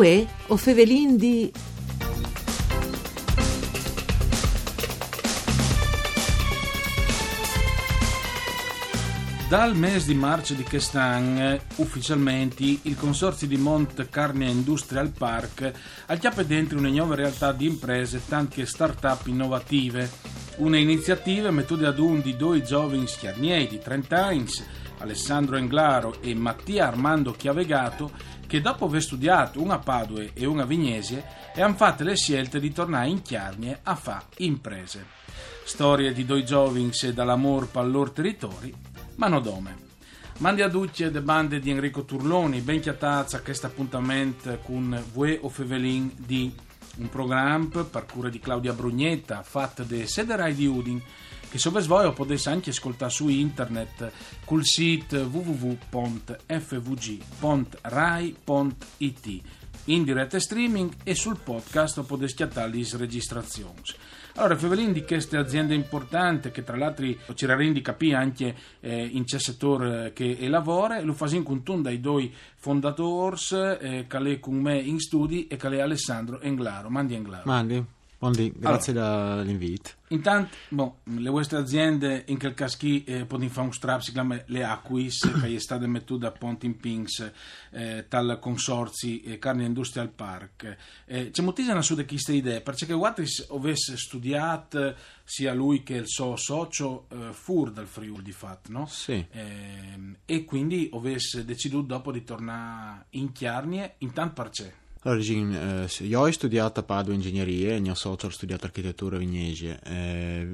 Uè, o fevelin di... Dal mese di marzo di quest'anno, ufficialmente, il consorzio di Mont Carne Industrial Park ha chiappe dentro una nuova realtà di imprese, tante start-up innovative. Una iniziativa mette ad un di due giovani schiarnieri di 30 anni, Alessandro Englaro e Mattia Armando Chiavegato, che dopo aver studiato una a Padue e una a Vignesie, hanno fatto le scelte di tornare in Chiarnie a fare imprese. Storie di due giovani dall'amor per il loro territorio Manodome. Mandi a tutti le bande di Enrico Turloni, ben chiatazza a questo appuntamento con Vue o Fevelin di un programma per cura di Claudia Brugnetta, fatto da Sederai di Udin, che se voi potete anche ascoltare su internet col sito www.fvg.rai.it in diretta streaming e sul podcast potete schiattare le registrazioni. Allora, Fevelin di queste aziende importanti che tra l'altro ci rendi capire anche eh, in c'è settore che lavora, lo fa in contun dai due fondatori eh, che con me in studi e che è Alessandro Englaro. Mandi Englaro. Mandi. Buondì, grazie allora, dell'invito. Intanto, boh, le vostre aziende in quel caso eh, possono fare un strap, si chiama le Aquis, che è stata messa a Ponte in Pinks, eh, tal consorzi eh, Carne Industrial Park. Eh, c'è moltissima su di queste idee, perché Watris avesse studiato sia lui che il suo socio eh, fur dal Friuli di fatto, no? Sì. Eh, e quindi avesse deciso dopo di tornare in Chiarnie, intanto perché? Allora, eh, io ho studiato a Padua ingegneria e mio socio ha studiato architettura Vignese. Eh,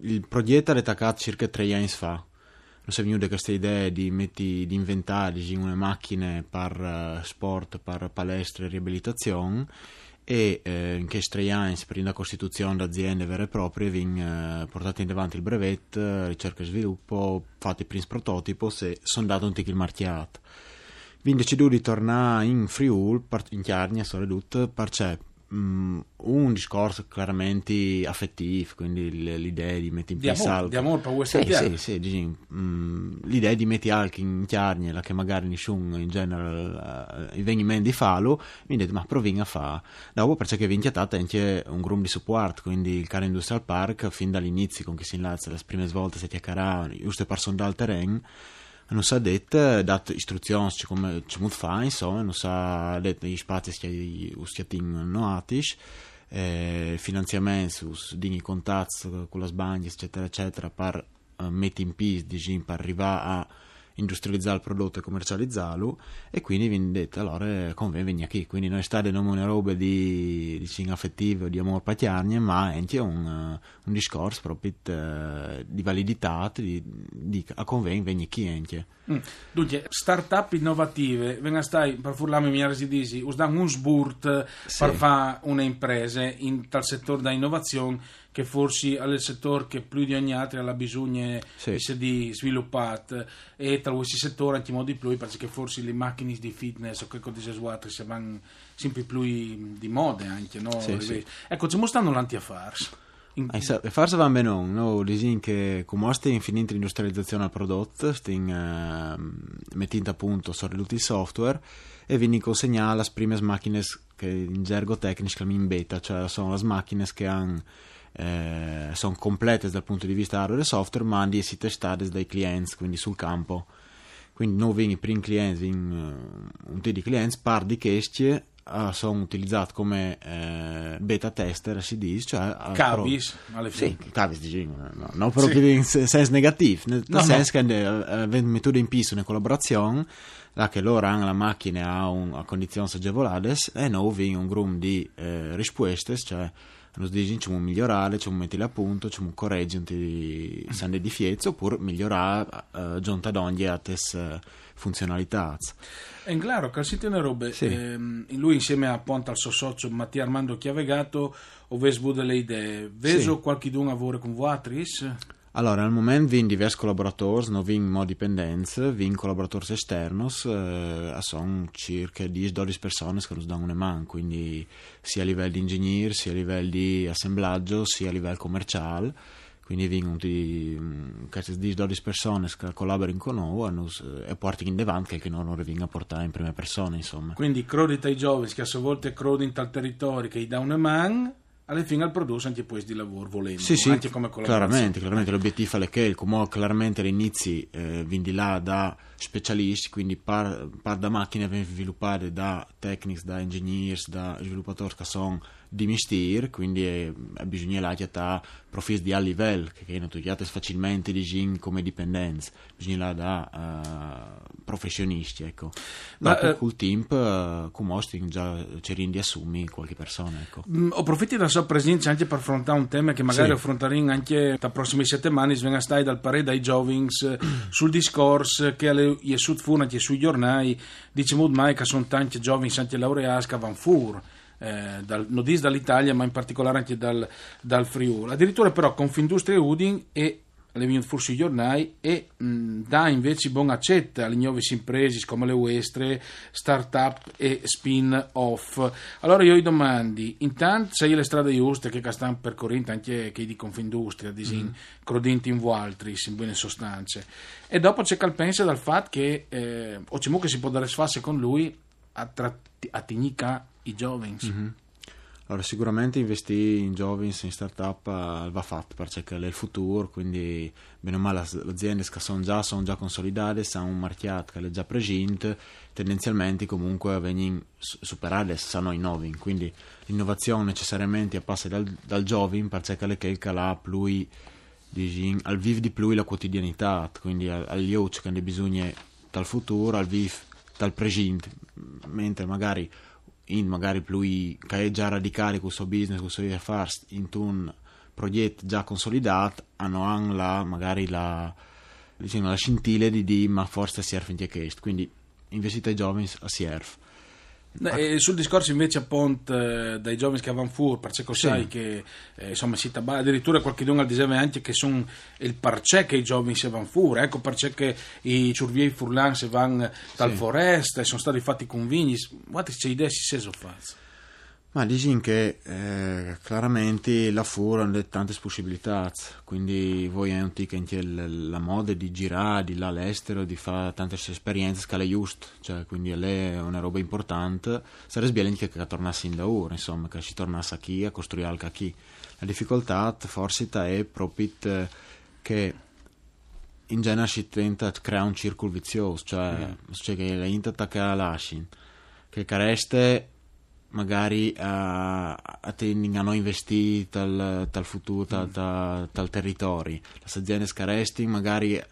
il progetto è attaccato circa tre anni fa. Non si è venuta questa idea di, metti, di inventare una macchine per uh, sport, per palestre e riabilitazione e eh, in questi tre anni, per la costituzione di aziende vere e proprie, viene eh, portato in avanti il brevetto, ricerca e sviluppo, fatti i primi prototipi e sono dato un tic il marchiato. Quindi deciso di tornare in Friul, in Chiarnia, soprattutto, perché um, un discorso chiaramente affettivo, quindi l'idea di mettere in piedi alcol. Di amore per questo sì, sì, sì, diciamo, um, l'idea di mettere alcol in Chiarnia, la che magari nessuno in genere uh, viene in mente di farlo, mi detto, ma proviamo a fare. Dopo perché vi inchiatate anche un gruppo di supporto, quindi il Car Industrial Park, fin dall'inizio, con chi si innalza le prime volte, si chiacchierava, giusto per sondare il terreno, non sa detto, dato istruzioni come ci muove fa, insomma, non sa detto gli spazi che ustiatin noatisch, eh, finanziamenti, digni contatti con la sbaglia, eccetera, eccetera, per uh, mettere in piedi, per arrivare a industrializzare il prodotto e commercializzarlo e quindi vi detto allora conviene venire qui quindi non sta non una roba di, di affettivo di amore paterno ma è anche un, un discorso proprio uh, di validità di, di a conviene venire qui anche mm. dunque start-up innovative venga stai per furlare mia residisi usano un sburt sì. per fare una impresa in tal settore da innovazione che forse è il settore che più di ogni altro ha bisogno sì. di sviluppare e tra questi settori anche modi più perché forse le macchine di fitness o che cose svuote si vanno sempre più di moda anche no? sì, sì. ecco ci mostrano l'anti a farsi in... Eh, forse va bene no? Disin che come stai infinita industrializzazione al prodotto stai uh, mettendo a punto tutti i software e vieni consegnare le prime macchine che in gergo tecnico in beta cioè sono le macchine che hanno eh, sono complete dal punto di vista hardware e software, ma di essere testate dai clienti, quindi sul campo. Quindi non vengono primi clienti, vengono uh, un di clienti, par di questi uh, sono utilizzati come uh, beta tester, si dice. Cioè, uh, cavis, fine. Sì, cavis, diciamo, no, non proprio sì. in senso negativo, nel no, senso no. che uh, mettono in piso una collaborazione là che loro hanno la macchina a, un, a condizioni agevolate e noi abbiamo un gruppo di eh, risposte, cioè nos dizem c'è un migliorare, c'è un mettere a punto, c'è un correggere di sande di fiezzo oppure migliorare uh, giunta d'ogni a tes uh, funzionalità. È chiaro, calcite una roba, sì. ehm, lui insieme a Ponta al suo socio Mattia Armando Chiavegato, ovesbu delle idee, veso sì. qualche d'un lavoro con Voatris? Allora, al momento vin diversi collaboratori, non vin mo dipendenza, vin collaboratori esterni, eh, sono circa 10-12 persone che nos danno una mano, quindi sia a livello di ingegnere, sia a livello di assemblaggio, sia a livello commerciale, quindi vengono di 10-12 persone che collaborano con noi e portano in davanti che non riescono a portare in prima persona insomma. Quindi crodi ai giovani che a sua volta crodi in tal territorio che gli dà una man alla fine al produce anche questo di lavoro volendo sì, sì, anche come chiaramente, chiaramente l'obiettivo è che come chiaramente all'inizio eh, vindi là da specialisti quindi par, par da macchine vengono sviluppate da tecnici, da engineers da sviluppatori che sono di mestiere quindi eh, bisogna là che profili di alto livello che non tutti facilmente di come dipendenza bisogna là da uh, professionisti ecco dopo Ma, uh, col team uh, come già cercando di assumi qualche persona ecco. Mm, ho approfitti della sua presenza anche per affrontare un tema che magari sì. affronteremo anche tra prossime settimane svenga stai dal parere dai Jovings sul discorso che alle Yesud Fur anche sui giornali diciamo mai che sono tanti Jovings anche laureati che vanno fur eh, dal, nodis dall'Italia ma in particolare anche dal, dal Friuli addirittura però Confindustria Udin e le vengono forse giornali e mh, dà invece buon accetta alle nuove imprese come le Westre, start-up e spin-off. Allora io gli domandi, intanto se le strade giuste che stanno percorrendo anche che di Confindustria, di mm. crodinti in altri, in buone sostanze, e dopo c'è calpensa dal fatto che eh, o c'è che si può dare sfase con lui a, tratti, a tignica i giovani. Mm-hmm. Allora, sicuramente investire in giovani, in startup uh, va fatto perché è il futuro, quindi bene o male le aziende che sono già, sono già consolidate, hanno un mercato che è già presente, tendenzialmente comunque vengono superate, sono i quindi l'innovazione necessariamente passa dal, dal giovane perché è che ha più, diciamo, al vivo di più la quotidianità, quindi agli youth che hanno bisogno dal futuro, al vivo dal presente, mentre magari in magari più che è già radicare questo business, questo affari in un progetto già consolidato, hanno anche la, magari la, diciamo, la scintilla di dire ma forse serve anche questo, quindi investite ai giovani a serve. E sul discorso invece appunto eh, dai giovani che vanno fuori, perché sì. sai che eh, insomma si tabà, addirittura qualche dunga diceva anche che sono il perché che i giovani si vanno fuori, ecco perché che i ciurviei furlan si vanno dal sì. foresta e sono stati fatti convigni, guardate c'è idea si seso fazzo. Ma dici che eh, chiaramente la FUR ha tante possibilità, quindi voi è un anche la moda di girare di là all'estero, di fare tante esperienze che è giusto, cioè, quindi è una roba importante, sarebbe bene che, che tornassi in da ora, insomma, che si tornasse qui a costruire anche qui. La difficoltà forse è proprio che in genere si tenta di creare un circolo vizioso, cioè, mm. cioè che la intata che la lasci, che resta magari a, a tending a investire dal, dal futuro, dal, dal, dal territorio. Le aziende scaresti magari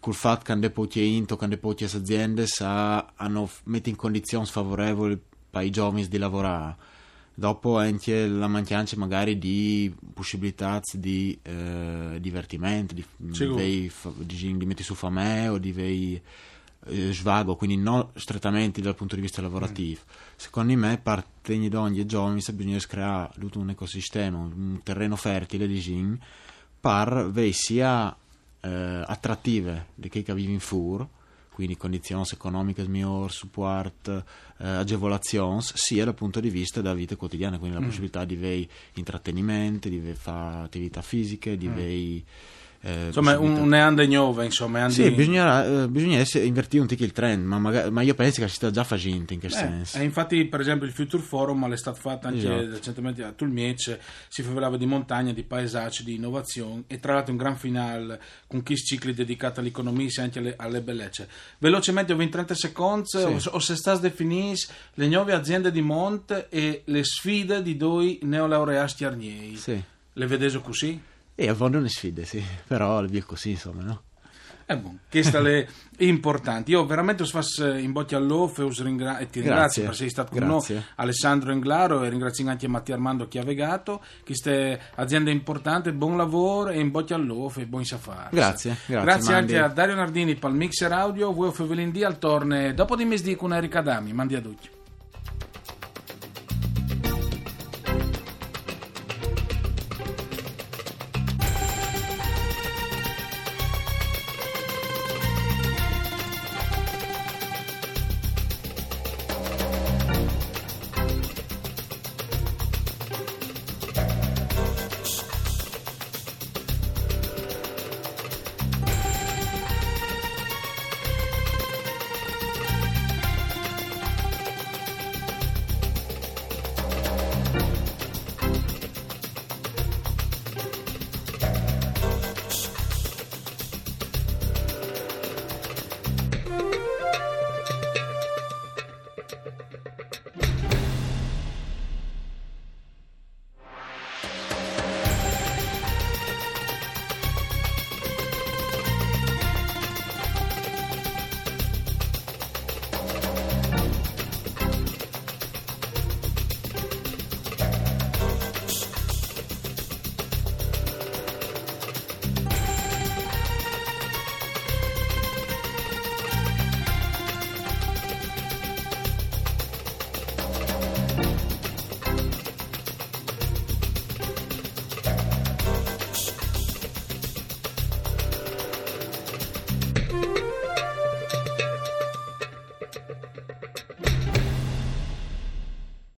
col fatto che hanno poche into, che hanno poche aziende, hanno messo in condizioni sfavorevoli per i giovani di lavorare. Dopo anche la mancanza magari di possibilità di eh, divertimento, di, di, di, di mettere su fame o di vei, eh, svago, quindi non strettamente dal punto di vista lavorativo. Mm. Secondo me, parte di ogni giovane, bisogna creare tutto un ecosistema, un terreno fertile di gin, per sia eh, attrattive di chi vive in fur, quindi condizioni economiche migliori, supporto, eh, agevolazioni, sia dal punto di vista della vita quotidiana, quindi la mm. possibilità di avere intrattenimento, di fare attività fisiche, di mm. avere eh, insomma, un, neande nuove, insomma. Andi... Sì, bisogna, eh, bisogna essere, invertire un tic il trend, ma, magari, ma, io penso che si sta già facendo in che eh, senso. E infatti, per esempio, il Future Forum è stato fatto anche esatto. recentemente a Tulmiec, si parlava di montagna, di paesaggi, di innovazione e tra l'altro un gran finale con chi cicli dedicati all'economia e anche alle, alle bellezze. Velocemente, in 30 secondi, sì. o, o, se sta definire le nuove aziende di Monte e le sfide di due neolaureati arnieri. Sì. Le vedete così? E a volte le sfide, sì, però è così, insomma, no? È buono, queste le importanti. Io veramente us fas in bocca all'off e, ringra- e ti ringrazio per essere stato con Grazie. noi, Alessandro Englaro, e ringrazio anche Mattia Armando che ha vegato. Queste aziende importanti, buon lavoro e in bocca all'off e buon safari. Grazie, grazie. Grazie anche a Dario Nardini per il mixer audio, voi Fevelin D al torne dopo di mesdì con Erika Dami. Mandi a tutti.